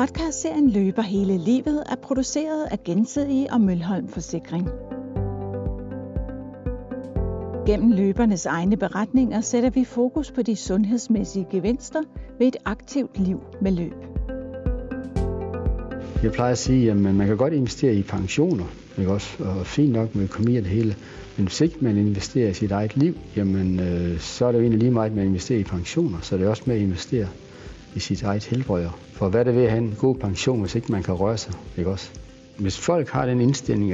Podcastserien Løber hele livet er produceret af Gensidige og Mølholm Forsikring. Gennem løbernes egne beretninger sætter vi fokus på de sundhedsmæssige gevinster ved et aktivt liv med løb. Jeg plejer at sige, at man kan godt investere i pensioner, ikke også? og fint nok med økonomi og det hele. Men hvis ikke man investerer i sit eget liv, jamen, øh, så er det jo egentlig lige meget med at investere i pensioner, så det er også med at investere i sit eget helbred. For hvad er det ved at have en god pension, hvis ikke man kan røre sig? Ikke også? Hvis folk har den indstilling,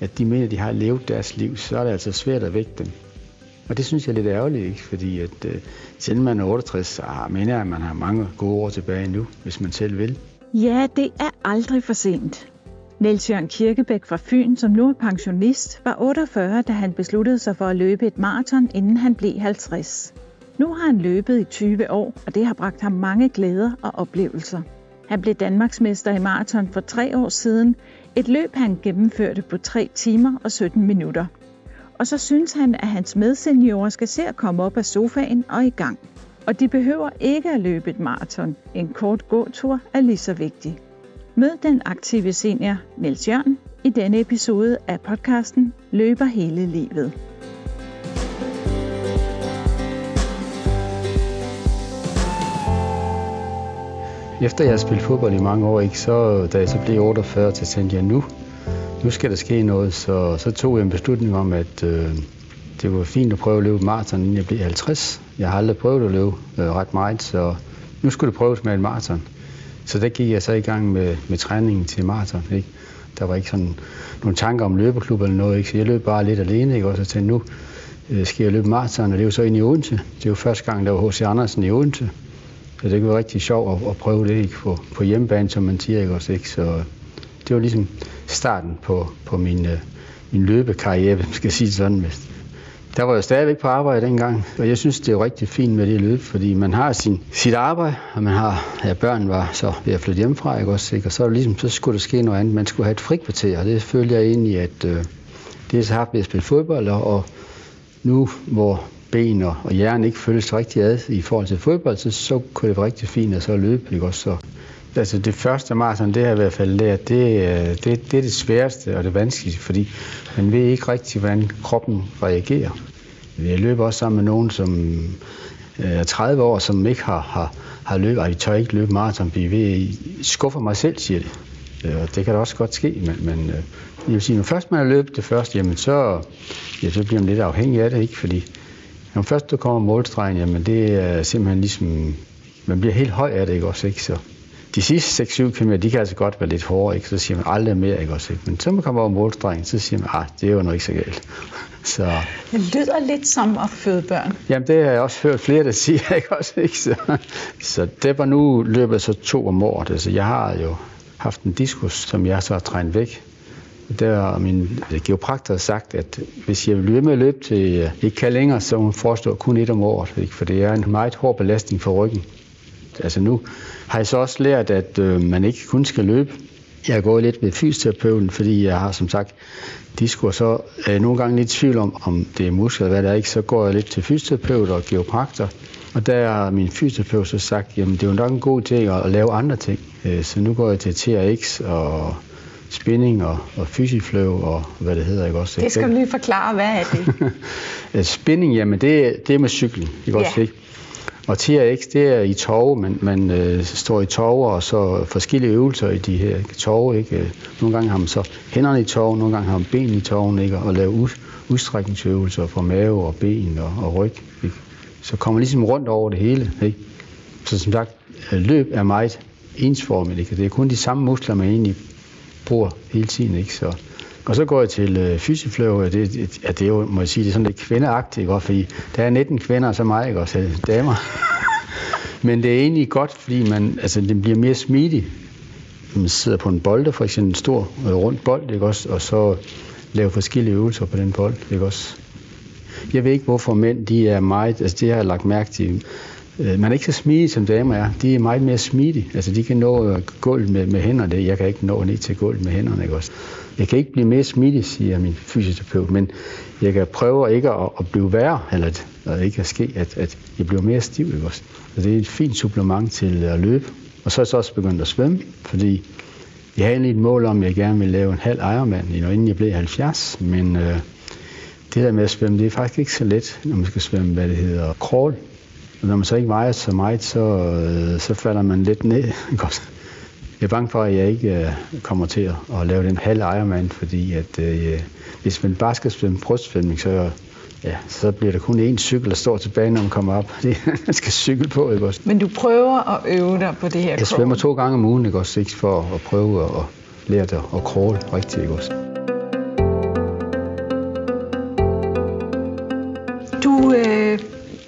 at, de mener, at de har levet deres liv, så er det altså svært at vække dem. Og det synes jeg er lidt ærgerligt, ikke? fordi at, øh, selvom man er 68, så ah, mener jeg, at man har mange gode år tilbage nu, hvis man selv vil. Ja, det er aldrig for sent. Niels Jørgen Kirkebæk fra Fyn, som nu er pensionist, var 48, da han besluttede sig for at løbe et maraton, inden han blev 50. Nu har han løbet i 20 år, og det har bragt ham mange glæder og oplevelser. Han blev Danmarksmester i maraton for tre år siden, et løb han gennemførte på 3 timer og 17 minutter. Og så synes han, at hans medseniorer skal se at komme op af sofaen og i gang. Og de behøver ikke at løbe et maraton. En kort gåtur er lige så vigtig. Mød den aktive senior Niels Jørgen i denne episode af podcasten Løber hele livet. Efter jeg har spillet fodbold i mange år, ikke, så, da jeg så blev 48, så tænkte jeg, nu, nu skal der ske noget. Så, så tog jeg en beslutning om, at øh, det var fint at prøve at løbe maraton, inden jeg blev 50. Jeg har aldrig prøvet at løbe øh, ret meget, så nu skulle det prøves med en maraton. Så der gik jeg så i gang med, med træningen til maraton. Ikke? Der var ikke sådan nogle tanker om løbeklub eller noget, ikke? så jeg løb bare lidt alene. Ikke? Og så tænkte nu øh, skal jeg løbe maraton, og det er jo så ind i Odense. Det er jo første gang, der var H.C. Andersen i Odense. Så det kunne være rigtig sjovt at, at prøve det ikke? På, på hjemmebane, som man siger. Ikke? Også, ikke? Så det var ligesom starten på, på min, øh, min løbekarriere, hvis man skal sige sådan. Der var jeg stadigvæk på arbejde dengang, og jeg synes, det er rigtig fint med det løb, fordi man har sin, sit arbejde, og man har, ja, børn var så ved at flytte hjemmefra, ikke også, ikke? og så, ligesom, så skulle der ske noget andet. Man skulle have et frikvarter, og det følte jeg egentlig, at øh, det har så haft ved at spille fodbold, og, og nu hvor ben og, og hjernen ikke føles rigtig ad i forhold til fodbold, så, så kunne det være rigtig fint at så løbe. Ikke også? Så, altså det første maraton, det har i hvert fald lært, det, det, det er det sværeste og det vanskeligste, fordi man ved ikke rigtig, hvordan kroppen reagerer. Jeg løber også sammen med nogen, som øh, er 30 år, som ikke har, har, har løbet, og de tør ikke løbe maraton, vi ved, skuffer mig selv, siger det. Øh, og det kan da også godt ske, men, men øh, jeg vil sige, når først man har løbet det første, jamen så, ja, så bliver man lidt afhængig af det, ikke? Fordi når først du kommer målstregen, jamen det er simpelthen ligesom, man bliver helt høj af det, ikke også, ikke? Så de sidste 6-7 km, de kan altså godt være lidt hårde, ikke? Så siger man aldrig mere, ikke også, ikke? Men så man kommer over målstregen, så siger man, ah, det er jo nok ikke så galt. Så. Det lyder lidt som at føde børn. Jamen det har jeg også hørt flere, der siger, ikke også, ikke? Så, så det var nu løbet så to om året. Altså jeg har jo haft en diskus, som jeg så har trænet væk der har min øh, geopraktor sagt, at hvis jeg vil løbe med at løbe til øh, ikke kan længere, så hun forestår kun et om året, ikke? for det er en meget hård belastning for ryggen. Altså nu har jeg så også lært, at øh, man ikke kun skal løbe. Jeg har gået lidt med fysioterapeuten, fordi jeg har som sagt disco, så er jeg nogle gange lidt i tvivl om, om det er muskler eller hvad det er, ikke? så går jeg lidt til fysioterapeut og geopraktor. Og der har min fysioterapeut så sagt, jamen det er jo nok en god ting at, at lave andre ting. Øh, så nu går jeg til TRX og spinning og, og fysiflow og hvad det hedder. Ikke også? Det skal du lige forklare, hvad er det? spinning, jamen det, det er med cyklen, ikke ja. også? Ikke? Og TRX, det er i tove, man, man øh, står i tove, og så forskellige øvelser i de her tove. Ikke? Nogle gange har man så hænderne i tove, nogle gange har man ben i toven, ikke? og lave ud, udstrækningsøvelser for mave og ben og, og ryg. Ikke? Så kommer ligesom rundt over det hele. Ikke? Så som sagt, løb er meget ensformigt. Ikke? Det er kun de samme muskler, man egentlig bruger hele tiden. Ikke? Så, og så går jeg til øh, Fysiflow, det, det, ja, det er jo, må jeg sige, det er sådan lidt kvindeagtigt, ikke? fordi der er 19 kvinder, og så mig, ikke? også damer. Men det er egentlig godt, fordi man, altså, det bliver mere smidigt. Man sidder på en bold, for eksempel en stor øh, rund bold, ikke? Også, og så lave forskellige øvelser på den bold. Ikke? Også. Jeg ved ikke, hvorfor mænd de er meget, altså det har jeg lagt mærke til, Øh, Øh, man er ikke så smidig, som damer er. De er meget mere smidige. Altså, de kan nå gulvet med, med hænderne. Jeg kan ikke nå ned til gulvet med hænderne. Ikke også? Jeg kan ikke blive mere smidig, siger min fysioterapeut, men jeg kan prøve ikke at, at blive værre, eller at, at ikke at ske, at, at jeg bliver mere stiv. Ikke også? Så det er et fint supplement til at løbe. Og så er jeg så også begyndt at svømme, fordi jeg havde egentlig et mål om, at jeg gerne ville lave en halv ejermand, inden jeg blev 70. Men øh, det der med at svømme, det er faktisk ikke så let, når man skal svømme, hvad det hedder, crawl. Når man så ikke vejer så meget, så, øh, så falder man lidt ned. Jeg er bange for, at jeg ikke øh, kommer til at, lave den halv ejermand, fordi at, øh, hvis man bare skal svømme brystsvømning, så ja, så bliver der kun én cykel, der står tilbage, når man kommer op. Det, man skal cykle på, ikke også? Men du prøver at øve dig på det her Jeg svømmer to gange om ugen, ikke også, ikke, for at prøve at lære det at crawl rigtigt, ikke også? Du øh,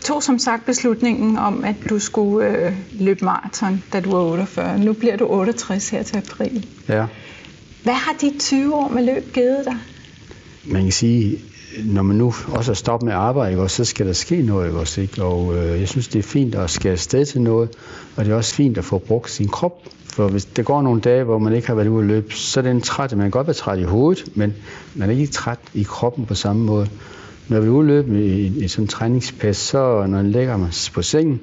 tog som sagt beslutningen om, at du skulle øh, løbe maraton, da du var 48. Nu bliver du 68 her til april. Ja. Hvad har de 20 år med løb givet dig? Man kan sige, når man nu også er stoppet med at arbejde, ikke, så skal der ske noget. Ikke, også, ikke? Og øh, jeg synes, det er fint at skære afsted til noget, og det er også fint at få brugt sin krop. For hvis der går nogle dage, hvor man ikke har været ude at løbe, så er den træt. Man kan godt være træt i hovedet, men man er ikke træt i kroppen på samme måde. Når jeg vil udløbe i, i, i sådan en træningspas, så når man lægger mig på sengen,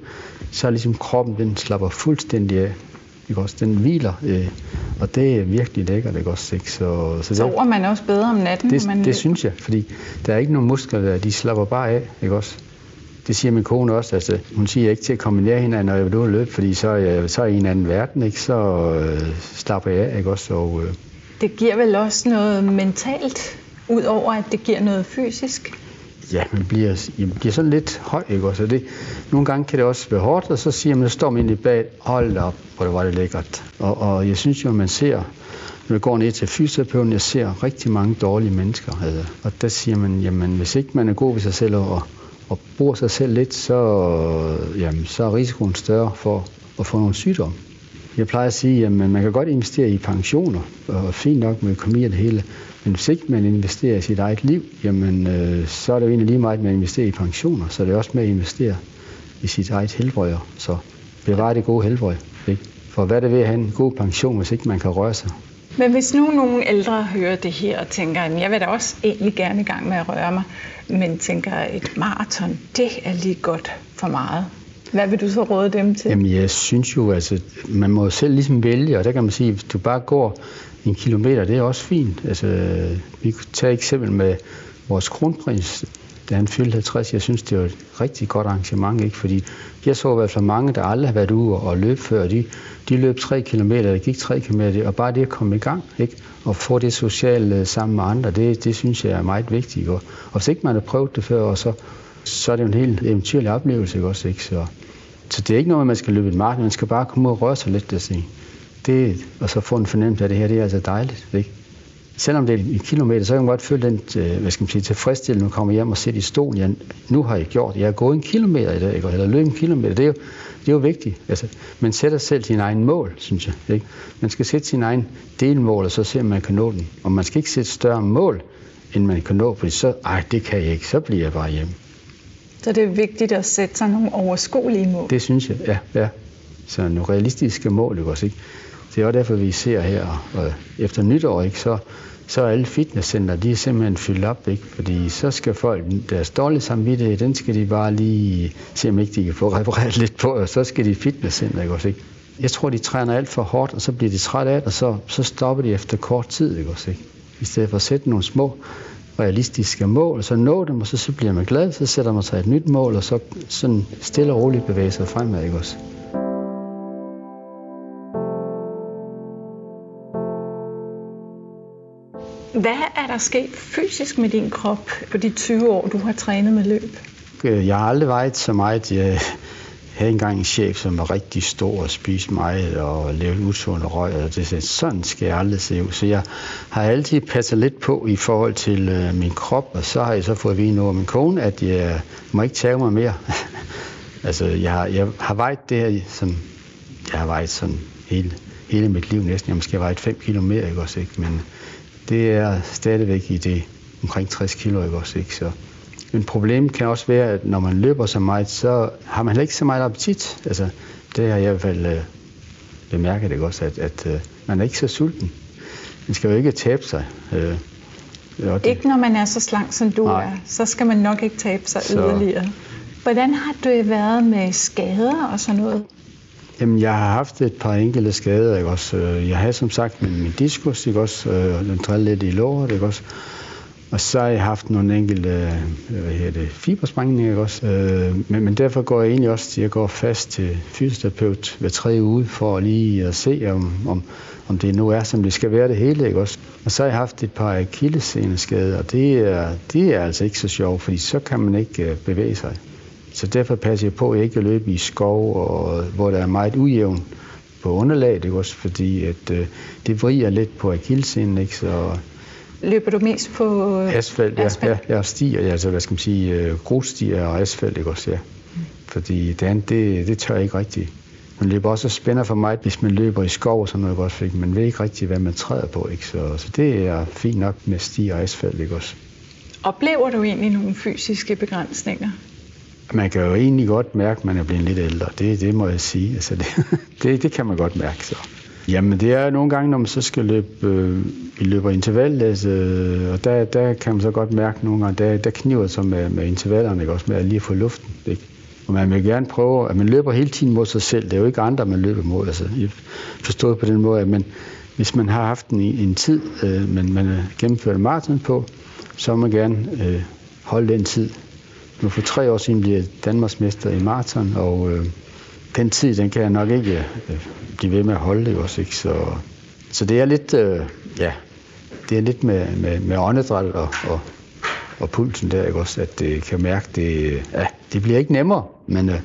så er ligesom kroppen, den slapper fuldstændig af. Ikke også? Den hviler, øh, og det er virkelig lækkert, ikke også? Ikke? Så, så Sover man også bedre om natten? Det, man det synes jeg, fordi der er ikke nogen muskler, der de slapper bare af, ikke også? Det siger min kone også, altså hun siger ikke til at komme nær hinanden, når jeg vil ud og løbe, fordi så er jeg, så er jeg i en anden verden, ikke? Så øh, slapper jeg af, ikke også? Og, øh, det giver vel også noget mentalt, udover at det giver noget fysisk? Ja, man bliver, man bliver sådan lidt høj, ikke også? Det, nogle gange kan det også være hårdt, og så siger man, at står man egentlig bag, hold op, hvor det var det lækkert. Og, og jeg synes jo, man ser, når jeg går ned til fysioterapeuten, jeg ser rigtig mange dårlige mennesker. Altså. Og der siger man, jamen hvis ikke man er god ved sig selv og, og bruger sig selv lidt, så, øh, jamen, så er risikoen større for at få nogle sygdomme. Jeg plejer at sige, at man kan godt investere i pensioner, og fint nok med økonomi og det hele, men hvis ikke man investerer i sit eget liv, jamen, øh, så er det jo egentlig lige meget med at investere i pensioner, så det er også med at investere i sit eget helbred. Så bevare det gode helbred. Ikke? For hvad er det ved at have en god pension, hvis ikke man kan røre sig? Men hvis nu nogle ældre hører det her og tænker, at jeg vil da også egentlig gerne i gang med at røre mig, men tænker, at et maraton, det er lige godt for meget. Hvad vil du så råde dem til? Jamen, jeg synes jo, altså, man må selv ligesom vælge, og der kan man sige, hvis du bare går en kilometer, det er også fint. Altså, vi kunne tage eksempel med vores kronprins, da han fyldte 50. Jeg synes, det var et rigtig godt arrangement, ikke? fordi jeg så i hvert fald mange, der aldrig har været ude og løbe før. De, de løb 3 km, eller gik 3 km, og bare det at komme i gang, ikke? og få det sociale øh, sammen med andre, det, det synes jeg er meget vigtigt. Og, og hvis ikke man har prøvet det før, og så, så er det jo en helt eventyrlig oplevelse. Ikke? Også, ikke? Så, så det er ikke noget, man skal løbe et marked, man skal bare komme ud og røre sig lidt, det sige det, og så få en fornemmelse af det her, det er altså dejligt. Ikke? Selvom det er en kilometer, så kan man godt føle den øh, hvad skal man sige, tilfredsstillende, når man kommer hjem og sidder i stolen. Jeg, nu har jeg gjort Jeg har gået en kilometer i dag, ikke? eller løbet en kilometer. Det er jo, det er jo vigtigt. Altså, man sætter selv sin egen mål, synes jeg. Ikke? Man skal sætte sin egen delmål, og så se, om man kan nå den. Og man skal ikke sætte større mål, end man kan nå, fordi så, ej, det kan jeg ikke, så bliver jeg bare hjemme. Så det er vigtigt at sætte sig nogle overskuelige mål? Det synes jeg, ja. ja. Så nogle realistiske mål, ikke også? Ikke? Det er også derfor, vi ser her, og efter nytår, ikke, så, så er alle fitnesscenter, de er simpelthen fyldt op, ikke? fordi så skal folk, deres dårlige samvittighed, den skal de bare lige se, om ikke de kan få repareret lidt på, og så skal de i fitnesscenter, ikke også, ikke? Jeg tror, de træner alt for hårdt, og så bliver de træt af det, og så, så stopper de efter kort tid, ikke også, ikke? I stedet for at sætte nogle små realistiske mål, og så nå dem, og så, så bliver man glad, så sætter man sig et nyt mål, og så sådan stille og roligt bevæger sig fremad, ikke også? Hvad er der sket fysisk med din krop på de 20 år, du har trænet med løb? Øh, jeg har aldrig vejet så meget. Jeg havde engang en chef, som var rigtig stor og spiste meget og lavede usund røg, og det sagde, sådan skal jeg aldrig se ud. Så jeg har altid passet lidt på i forhold til øh, min krop, og så har jeg så fået at vide nu af min kone, at jeg må ikke tage mig mere. altså, jeg har, jeg har vejet det her, som jeg har vejet sådan hele, hele mit liv næsten. Jeg måske har vejet 5 kilo mere, ikke også, ikke? Men det er stadigvæk i det omkring 60 kilo, ikke også, ikke? Så en problem kan også være, at når man løber så meget, så har man heller ikke så meget appetit. Altså, det har jeg i hvert fald øh, bemærket, ikke også, at, at øh, man er ikke så sulten. Man skal jo ikke tabe sig. Øh, det. Ikke når man er så slank, som du Nej. er. Så skal man nok ikke tabe sig så... yderligere. Hvordan har du været med skader og sådan noget? Jamen, jeg har haft et par enkelte skader, ikke også? Jeg har som sagt min, min diskus, ikke også? Den trillede lidt i låret, ikke også? Og så har jeg haft nogle enkelte øh, hvad hedder det, fibersprængninger også. Øh, men, men derfor går jeg egentlig også til går fast til fysioterapeut hver tre uge for lige at se, om, om, om det nu er, som det skal være det hele. Ikke også? Og så har jeg haft et par akilleseneskader, og det er, det er altså ikke så sjovt, fordi så kan man ikke øh, bevæge sig. Så derfor passer jeg på, at jeg ikke løber i skov, og, hvor der er meget ujævn på underlaget, ikke også? fordi at, øh, det vriger lidt på akillesenen, ikke? så Løber du mest på asfalt? Ja, asfalt? ja, ja stier, ja, altså hvad skal man sige, øh, grusstier og asfalt, ikke også, ja. Fordi det andet, det, det tør jeg ikke rigtigt. Man løber også spænder for mig, hvis man løber i skov og sådan noget også, fordi man ved ikke rigtig, hvad man træder på, ikke? Så, så det er fint nok med stier og asfalt, ikke også. Oplever du egentlig nogle fysiske begrænsninger? Man kan jo egentlig godt mærke, at man er blevet lidt ældre. Det, det må jeg sige. Altså det, det, det kan man godt mærke. Så. Jamen det er nogle gange, når man så skal løbe, øh, vi løber interval, altså, og der, der kan man så godt mærke nogle gange, der, der kniver det så med, med intervallerne, ikke? også med at lige få luften. Ikke? Og man vil gerne prøve, at man løber hele tiden mod sig selv. Det er jo ikke andre, man løber mod. Altså, forstået på den måde, at man, hvis man har haft en, en tid, øh, men man har gennemført en maraton på, så må man gerne øh, holde den tid. Nu for tre år siden blev jeg Danmarksmester i maraton, og øh, den tid, den kan jeg nok ikke øh, blive ved med at holde det også, ikke? Så, så det er lidt, øh, ja, det er lidt med, med, med åndedræt og, og, og pulsen der, ikke også, at det kan mærke, det, ja, det bliver ikke nemmere, men øh,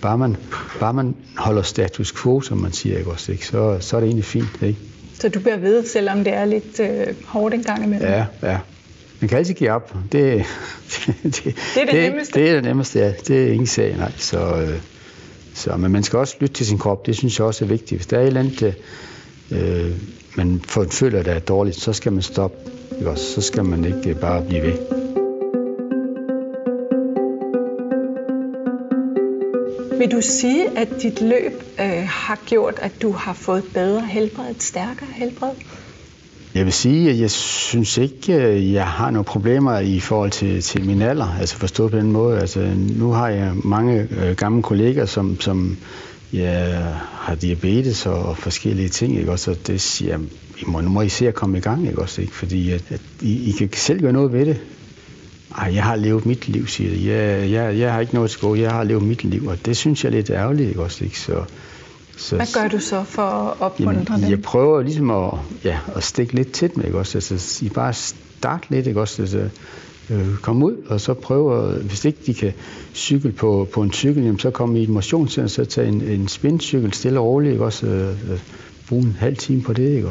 bare, man, bare man holder status quo, som man siger, ikke også, ikke? Så, så er det egentlig fint, ikke? Så du bliver ved, selvom det er lidt øh, hårdt en gang imellem? Ja, ja. Man kan altid give op. Det, det, det, det er det, det nemmeste? Det er det nemmeste, ja. Det er ingen sag, nej. Så, øh, så, men man skal også lytte til sin krop, det synes jeg også er vigtigt. Hvis der er et eller andet, øh, man føler, der er dårligt, så skal man stoppe. Ikke? Så skal man ikke øh, bare blive ved. Vil du sige, at dit løb øh, har gjort, at du har fået bedre helbred, et stærkere helbred? Jeg vil sige, at jeg synes ikke, at jeg har nogle problemer i forhold til, til min alder, altså forstået på den måde. Altså, nu har jeg mange øh, gamle kolleger, som, som ja, har diabetes og forskellige ting, ikke? Også, det siger I må, nu må I se at komme i gang, ikke? Også, ikke? fordi at, at I, I kan selv gøre noget ved det. Ej, jeg har levet mit liv, siger det. Jeg, jeg, jeg har ikke noget til gå, jeg har levet mit liv, og det synes jeg er lidt ærgerligt, ikke? Også, ikke? Så, så, Hvad gør du så for at opmuntre dem? Jeg prøver ligesom at, ja, at stikke lidt til med, ikke også? Altså, I bare starte lidt, ikke også? Altså, øh, komme ud, og så prøve, hvis ikke de kan cykle på, på en cykel, jamen, så komme i et motionscenter, så tage en, en spindcykel stille og roligt, ikke også? Øh, øh, bruge en halv time på det, ikke?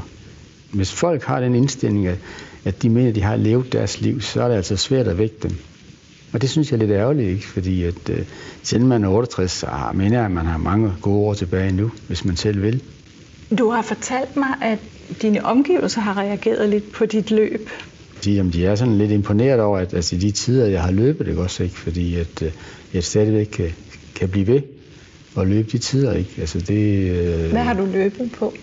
Hvis folk har den indstilling, at, at de mener, at de har levet deres liv, så er det altså svært at vække dem. Og det synes jeg er lidt ærgerligt, ikke? fordi at, øh, selvom man er 68, så mener jeg, at man har mange gode år tilbage nu, hvis man selv vil. Du har fortalt mig, at dine omgivelser har reageret lidt på dit løb. De, jamen, de er sådan lidt imponeret over, at altså, de tider, jeg har løbet, det også, ikke? fordi at, øh, jeg stadigvæk kan, kan blive ved og løbe de tider. Ikke? Altså, det, øh, Hvad har du løbet på?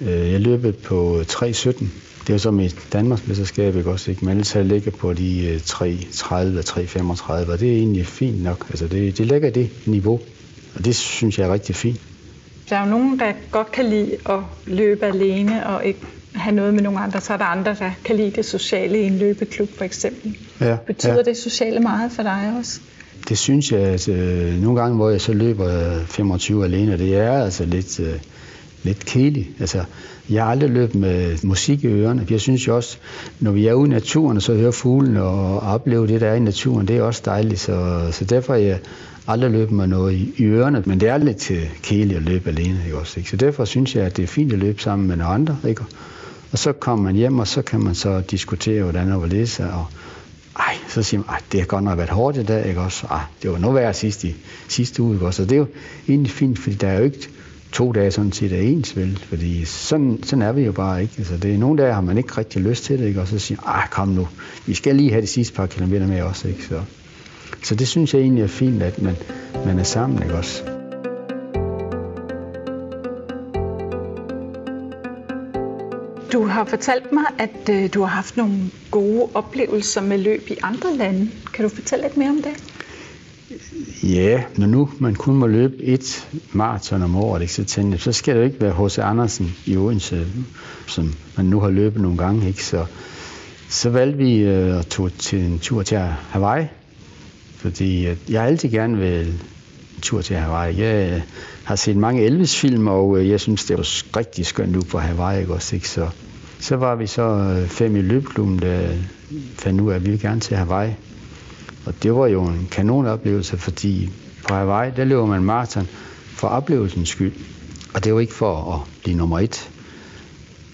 Øh, jeg løbet på 3.17. Det er jo så med Danmarks mesterskab, ikke også? Ikke? Men ellers ligger på de 3.30 og 3.35, og det er egentlig fint nok. Altså det, det ligger det niveau, og det synes jeg er rigtig fint. Der er jo nogen, der godt kan lide at løbe alene og ikke have noget med nogen andre. Så er der andre, der kan lide det sociale i en løbeklub for eksempel. Ja, Betyder ja. det sociale meget for dig også? Det synes jeg. Altså, nogle gange, hvor jeg så løber 25 alene, det er altså lidt, uh, lidt kedeligt. Altså, jeg har aldrig løbet med musik i ørerne. Jeg synes jo også, når vi er ude i naturen, og så hører fuglen og oplever det, der er i naturen, det er også dejligt. Så, så derfor har jeg aldrig løbet med noget i, i ørerne, men det er lidt kedeligt at løbe alene. Ikke også, ikke? Så derfor synes jeg, at det er fint at løbe sammen med nogle andre. Ikke? Og så kommer man hjem, og så kan man så diskutere, hvordan og hvorledes. Og, ej, så siger man, ej, det har godt nok været hårdt i dag, ikke også? Ej, det var nu værre sidste, sidste uge, ikke også? Og det er jo egentlig fint, fordi der er jo ikke to dage sådan set er ens, vel? Fordi sådan, sådan er vi jo bare ikke. Altså, det er nogle dage har man ikke rigtig lyst til det, ikke? Og så siger ah, kom nu, vi skal lige have de sidste par kilometer med også, ikke? Så, så det synes jeg egentlig er fint, at man, man er sammen, ikke også? Du har fortalt mig, at øh, du har haft nogle gode oplevelser med løb i andre lande. Kan du fortælle lidt mere om det? Ja, når nu man kun må løbe et maraton om året, ikke, så tænker jeg, så skal det jo ikke være H.C. Andersen i Odense, som man nu har løbet nogle gange. Ikke? Så, så valgte vi øh, at tage til en tur til Hawaii, fordi øh, jeg altid gerne vil en tur til Hawaii. Jeg øh, har set mange Elvis-film, og øh, jeg synes, det var rigtig skønt ud på Hawaii. Ikke? Også, ikke? Så, så var vi så øh, fem i løbeklubben, der fandt ud af, at vi ville gerne til Hawaii. Og det var jo en kanonoplevelse, fordi på Hawaii, der løber man maraton for oplevelsens skyld. Og det var ikke for at blive nummer et.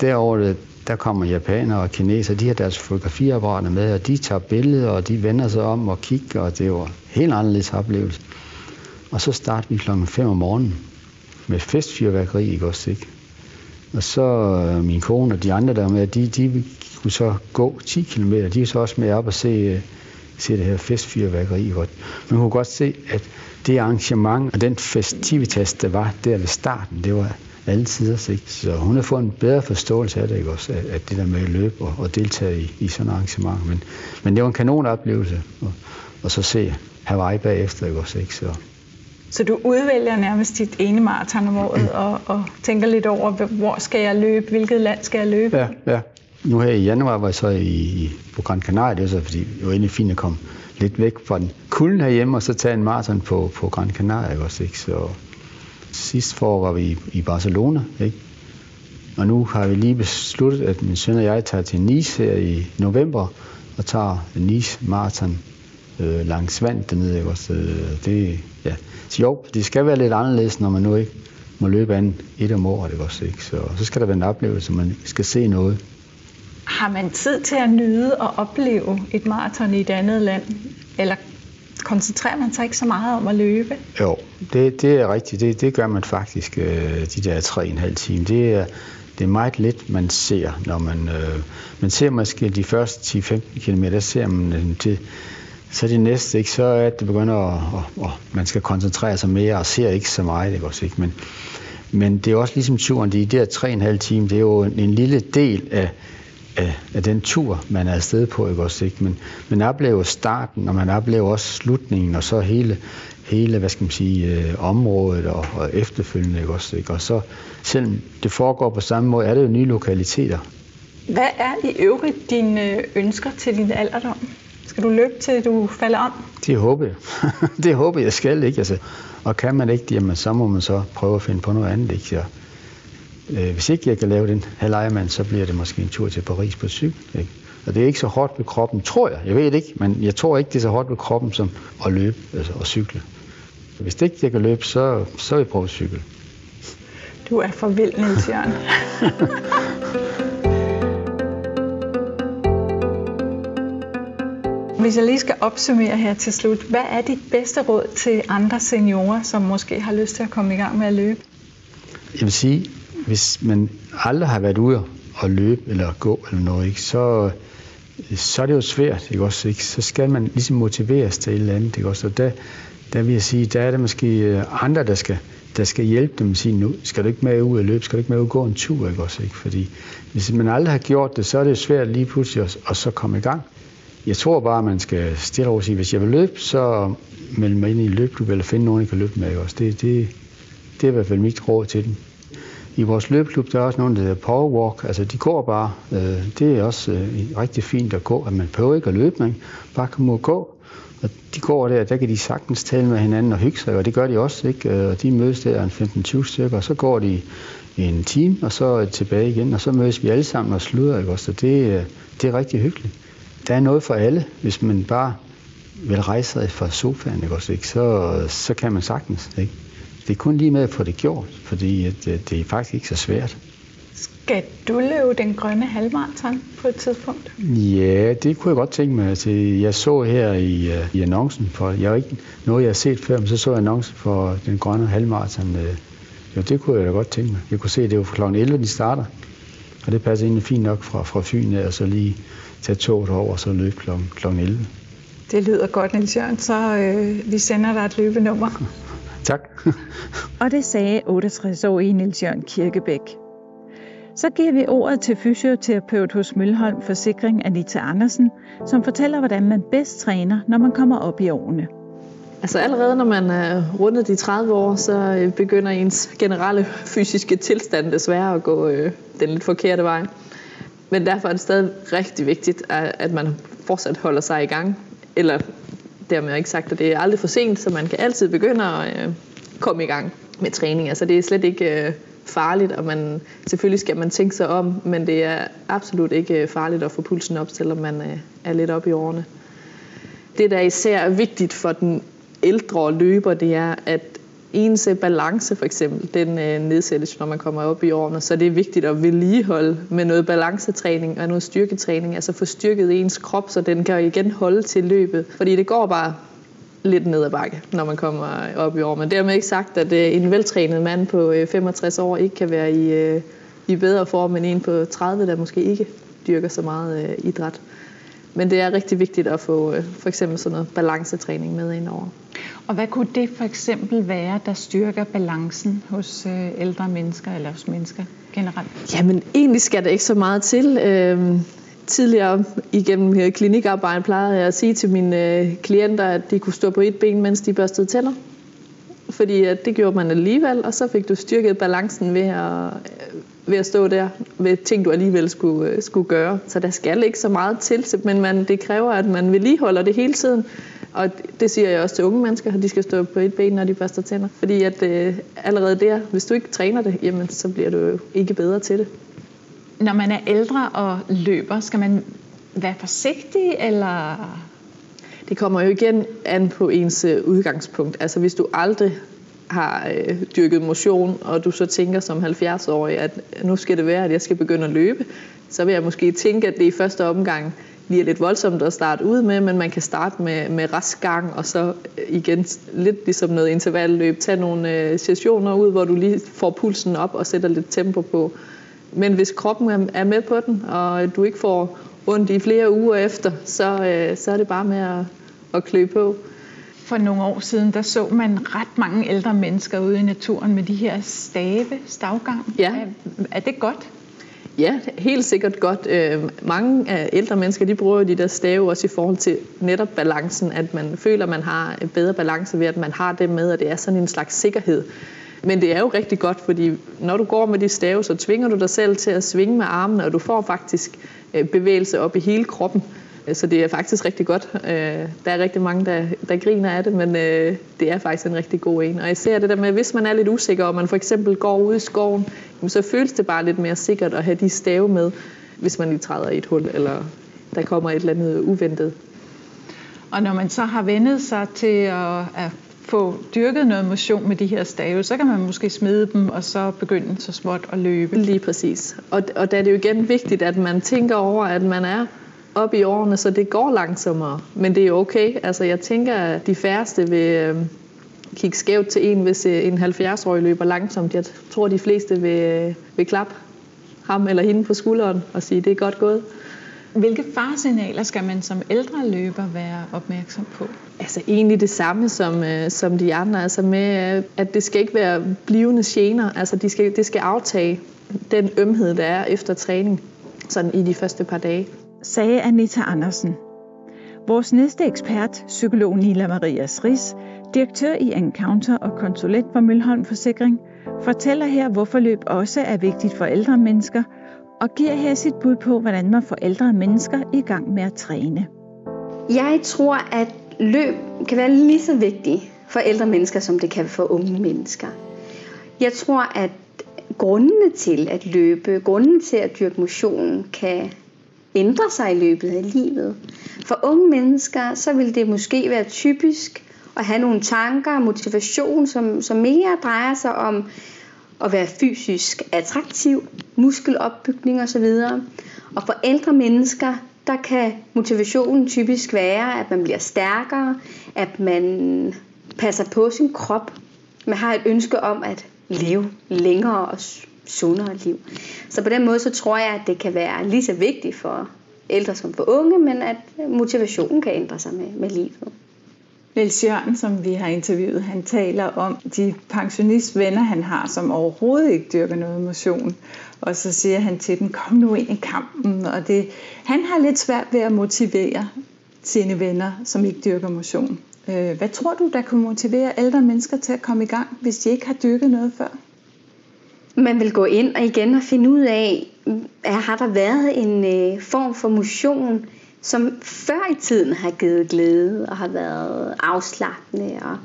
Derover der kommer japanere og kinesere, de har deres fotografiapparater med, og de tager billeder, og de vender sig om og kigger, og det var helt anderledes oplevelse. Og så starter vi klokken 5 om morgenen med festfyrværkeri, ikke også, ikke? Og så øh, min kone og de andre, der var med, de, de kunne så gå 10 km. De er så også med op og se, øh, se det her festfyrværkeri. Men man kunne godt se, at det arrangement og den festivitas, der var der ved starten, det var alle tider sigt. Så hun har fået en bedre forståelse af det, ikke også? At det der med at løbe og, og deltage i, i sådan et arrangement. Men, men det var en kanonoplevelse. Og, og så se Hawaii bagefter, ikke også? Ikke? Så, så du udvælger nærmest dit ene maraton om året og, og tænker lidt over, hvor skal jeg løbe, hvilket land skal jeg løbe? Ja, ja. Nu her i januar var jeg så i, på Gran Canaria, det er så fordi det var egentlig fint at komme lidt væk fra den kulden herhjemme, og så tage en maraton på, på Gran Canaria også, ikke? Så sidst for var vi i Barcelona, ikke? Og nu har vi lige besluttet, at min søn og jeg tager til Nice her i november, og tager Nice Marathon øh, langs vand dernede, ikke? Så øh, det, ja. Så jo, det skal være lidt anderledes, når man nu ikke må løbe an et om året, ikke også, ikke? Så, så skal der være en oplevelse, man skal se noget. Har man tid til at nyde og opleve et maraton i et andet land? Eller koncentrerer man sig ikke så meget om at løbe? Jo, det, det er rigtigt. Det, det gør man faktisk øh, de der tre en halv time. Det er, det er meget lidt, man ser, når man, øh, man ser måske de første 10-15 km, der ser man øh, det, så det næste, ikke, så er det begynder at, at, at, man skal koncentrere sig mere og ser ikke så meget, ikke også, ikke? Men, men det er også ligesom turen, de der 3,5 timer, det er jo en, en lille del af, af, af den tur, man er afsted på, ikke også, ikke? Men man oplever starten, og man oplever også slutningen, og så hele, hele hvad skal man sige, øh, området og, og efterfølgende, ikke også, ikke? Og så, selvom det foregår på samme måde, er det jo nye lokaliteter. Hvad er i øvrigt dine ønsker til din alderdom? Skal du løbe til du falder om? Det håber jeg. det håber jeg skal, ikke? Altså, og kan man ikke, jamen, så må man så prøve at finde på noget andet, ikke? Øh, hvis ikke jeg kan lave den halvejemand, så bliver det måske en tur til Paris på cykel, ikke? Og det er ikke så hårdt ved kroppen, tror jeg. Jeg ved det ikke, men jeg tror ikke, det er så hårdt ved kroppen som at løbe altså at cykle. Hvis det ikke jeg kan løbe, så, så vil jeg prøve at cykle. Du er for vild, Niels Jørgen. Hvis jeg lige skal opsummere her til slut, hvad er dit bedste råd til andre seniorer, som måske har lyst til at komme i gang med at løbe? Jeg vil sige, hvis man aldrig har været ude og løbe eller gå eller noget, ikke, så, så er det jo svært. Ikke også, ikke? Så skal man ligesom motiveres til et eller andet. Ikke også? Og der, der vil jeg sige, der er det måske øh, andre, der skal, der skal hjælpe dem og sige, nu skal du ikke med ud og løbe, skal du ikke med ud og gå en tur, ikke også, ikke? Fordi hvis man aldrig har gjort det, så er det svært lige pludselig at, at så komme i gang. Jeg tror bare, at man skal stille over sige, hvis jeg vil løbe, så meld mig ind i en løbeklub, eller finde nogen, jeg kan løbe med. Ikke også? Det, det, det er i hvert fald mit råd til dem. I vores løbeklub, der er også nogen, der hedder powerwalk. Altså, de går bare. Øh, det er også øh, rigtig fint at gå, at man prøver ikke at løbe, man bare kan gå. Og de går der, der kan de sagtens tale med hinanden og hygge sig, og det gør de også, ikke? Øh, og de mødes der en 15-20 stykker, og så går de en time, og så tilbage igen, og så mødes vi alle sammen og slutter, ikke? Så det, det er rigtig hyggeligt. Der er noget for alle, hvis man bare vil rejse sig fra sofaen, ikke? Så, så kan man sagtens, ikke? Det er kun lige med at få det gjort, fordi at, øh, det er faktisk ikke så svært. Skal du løbe den grønne halvmarathon på et tidspunkt? Ja, det kunne jeg godt tænke mig. Altså, jeg så her i, uh, i annoncen, for jeg har ikke noget, jeg har set før, men så så jeg annoncen for den grønne halvmarathon. Uh, jo, det kunne jeg da godt tænke mig. Jeg kunne se, at det var kl. 11, de starter. Og det passer egentlig fint nok fra, fra Fyn, og så lige tage toget over og så løbe kl. 11. Det lyder godt, Niels Jørgen. Så øh, vi sender dig et løbenummer. Tak. og det sagde 68-årige Niels Jørgen Kirkebæk. Så giver vi ordet til fysioterapeut hos Mølholm Forsikring Anita Andersen, som fortæller, hvordan man bedst træner, når man kommer op i årene. Altså allerede når man er rundet de 30 år, så øh, begynder ens generelle fysiske tilstand desværre at gå øh, den lidt forkerte vej. Men derfor er det stadig rigtig vigtigt, at man fortsat holder sig i gang. Eller dermed ikke sagt, at det er aldrig for sent, så man kan altid begynde at øh, komme i gang med træning. Altså det er slet ikke øh, farligt, og man, selvfølgelig skal man tænke sig om, men det er absolut ikke øh, farligt at få pulsen op, selvom man øh, er lidt op i årene. Det, der især er vigtigt for den ældre løber, det er, at ens balance for eksempel, den øh, nedsættes, når man kommer op i årene, så det er vigtigt at vedligeholde med noget balancetræning og noget styrketræning, altså få styrket ens krop, så den kan igen holde til løbet, fordi det går bare lidt ned ad bakke, når man kommer op i år. Men dermed ikke sagt, at øh, en veltrænet mand på øh, 65 år ikke kan være i, øh, i bedre form end en på 30, der måske ikke dyrker så meget idræt. Men det er rigtig vigtigt at få for eksempel sådan noget balancetræning med ind over. Og hvad kunne det for eksempel være, der styrker balancen hos ældre mennesker eller hos mennesker generelt? Jamen egentlig skal der ikke så meget til. Øhm, tidligere igennem klinikarbejde plejede jeg at sige til mine klienter, at de kunne stå på et ben, mens de børstede tænder. Fordi at det gjorde man alligevel, og så fik du styrket balancen ved at, ved at stå der ved ting, du alligevel skulle, skulle gøre. Så der skal ikke så meget til, men man, det kræver, at man vedligeholder det hele tiden. Og det siger jeg også til unge mennesker, at de skal stå på et ben, når de børster tænder. Fordi at øh, allerede der, hvis du ikke træner det, jamen, så bliver du jo ikke bedre til det. Når man er ældre og løber, skal man være forsigtig, eller det kommer jo igen an på ens øh, udgangspunkt. Altså hvis du aldrig har øh, dyrket motion, og du så tænker som 70-årig, at nu skal det være, at jeg skal begynde at løbe, så vil jeg måske tænke, at det i første omgang bliver lidt voldsomt at starte ud med, men man kan starte med, med rask gang, og så øh, igen lidt ligesom noget intervalløb, tage nogle øh, sessioner ud, hvor du lige får pulsen op og sætter lidt tempo på. Men hvis kroppen er med på den, og du ikke får ondt i flere uger efter, så, øh, så er det bare med at, at klø på. For nogle år siden, der så man ret mange ældre mennesker ude i naturen med de her stave, stavgang. Ja. Er, er det godt? Ja, helt sikkert godt. Øh, mange af ældre mennesker, de bruger de der stave også i forhold til netop balancen, at man føler, at man har en bedre balance ved, at man har det med, og det er sådan en slags sikkerhed. Men det er jo rigtig godt, fordi når du går med de stave, så tvinger du dig selv til at svinge med armene, og du får faktisk øh, bevægelse op i hele kroppen. Så det er faktisk rigtig godt. Øh, der er rigtig mange, der, der griner af det, men øh, det er faktisk en rigtig god en. Og jeg ser det der med, hvis man er lidt usikker, og man for eksempel går ud i skoven, så føles det bare lidt mere sikkert at have de stave med, hvis man lige træder i et hul, eller der kommer et eller andet uventet. Og når man så har vendet sig til at, at få dyrket noget motion med de her stave, så kan man måske smide dem og så begynde så småt at løbe. Lige præcis. Og, og der er det jo igen vigtigt, at man tænker over, at man er op i årene, så det går langsommere. Men det er okay. Altså, jeg tænker, at de færreste vil øh, kigge skævt til en, hvis øh, en 70-årig løber langsomt. Jeg tror, de fleste vil, øh, vil klappe ham eller hende på skulderen og sige, det er godt gået. Hvilke faresignaler skal man som ældre løber være opmærksom på? Altså egentlig det samme som, øh, som de andre, altså med, at det skal ikke være blivende gener, altså de skal, det skal aftage den ømhed, der er efter træning, sådan i de første par dage sagde Anita Andersen. Vores næste ekspert, psykolog Nila Maria Sris, direktør i Encounter og konsulent for Mølholm Forsikring, fortæller her, hvorfor løb også er vigtigt for ældre mennesker, og giver her sit bud på, hvordan man får ældre mennesker i gang med at træne. Jeg tror, at løb kan være lige så vigtigt for ældre mennesker, som det kan for unge mennesker. Jeg tror, at grundene til at løbe, grundene til at dyrke motion, kan ændre sig i løbet af livet. For unge mennesker, så vil det måske være typisk at have nogle tanker og motivation, som, som mere drejer sig om at være fysisk attraktiv, muskelopbygning osv. Og for ældre mennesker, der kan motivationen typisk være, at man bliver stærkere, at man passer på sin krop. Man har et ønske om at leve længere og sundere liv. Så på den måde, så tror jeg, at det kan være lige så vigtigt for ældre som for unge, men at øh, motivationen kan ændre sig med, med livet. Niels Jørgen, som vi har interviewet, han taler om de pensionistvenner, han har, som overhovedet ikke dyrker noget motion. Og så siger han til dem, kom nu ind i kampen. Og det, han har lidt svært ved at motivere sine venner, som ikke dyrker motion. Øh, hvad tror du, der kunne motivere ældre mennesker til at komme i gang, hvis de ikke har dyrket noget før? Man vil gå ind og igen og finde ud af, har der været en øh, form for motion, som før i tiden har givet glæde og har været afslappende og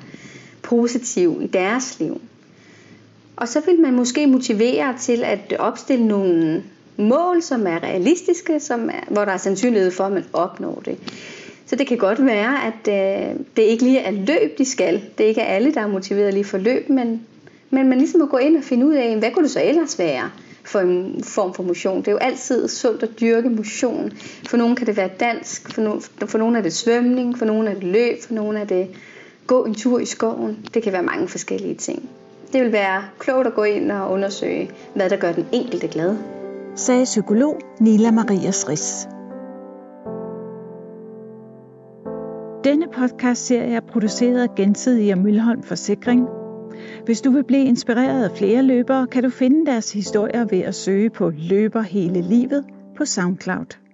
positiv i deres liv. Og så vil man måske motivere til at opstille nogle mål, som er realistiske, som er, hvor der er sandsynlighed for, at man opnår det. Så det kan godt være, at øh, det ikke lige er løb, de skal. Det er ikke alle, der er motiveret lige for løb, men, men man ligesom må gå ind og finde ud af, hvad kunne det så ellers være for en form for motion. Det er jo altid sundt at dyrke motion. For nogle kan det være dansk, for, no, for nogle er det svømning, for nogle er det løb, for nogle er det gå en tur i skoven. Det kan være mange forskellige ting. Det vil være klogt at gå ind og undersøge, hvad der gør den enkelte glad. Sagde psykolog Nila Maria Sris. Denne podcast-serie er produceret af Gensidige og Mølholm Forsikring. Hvis du vil blive inspireret af flere løbere, kan du finde deres historier ved at søge på Løber hele livet på SoundCloud.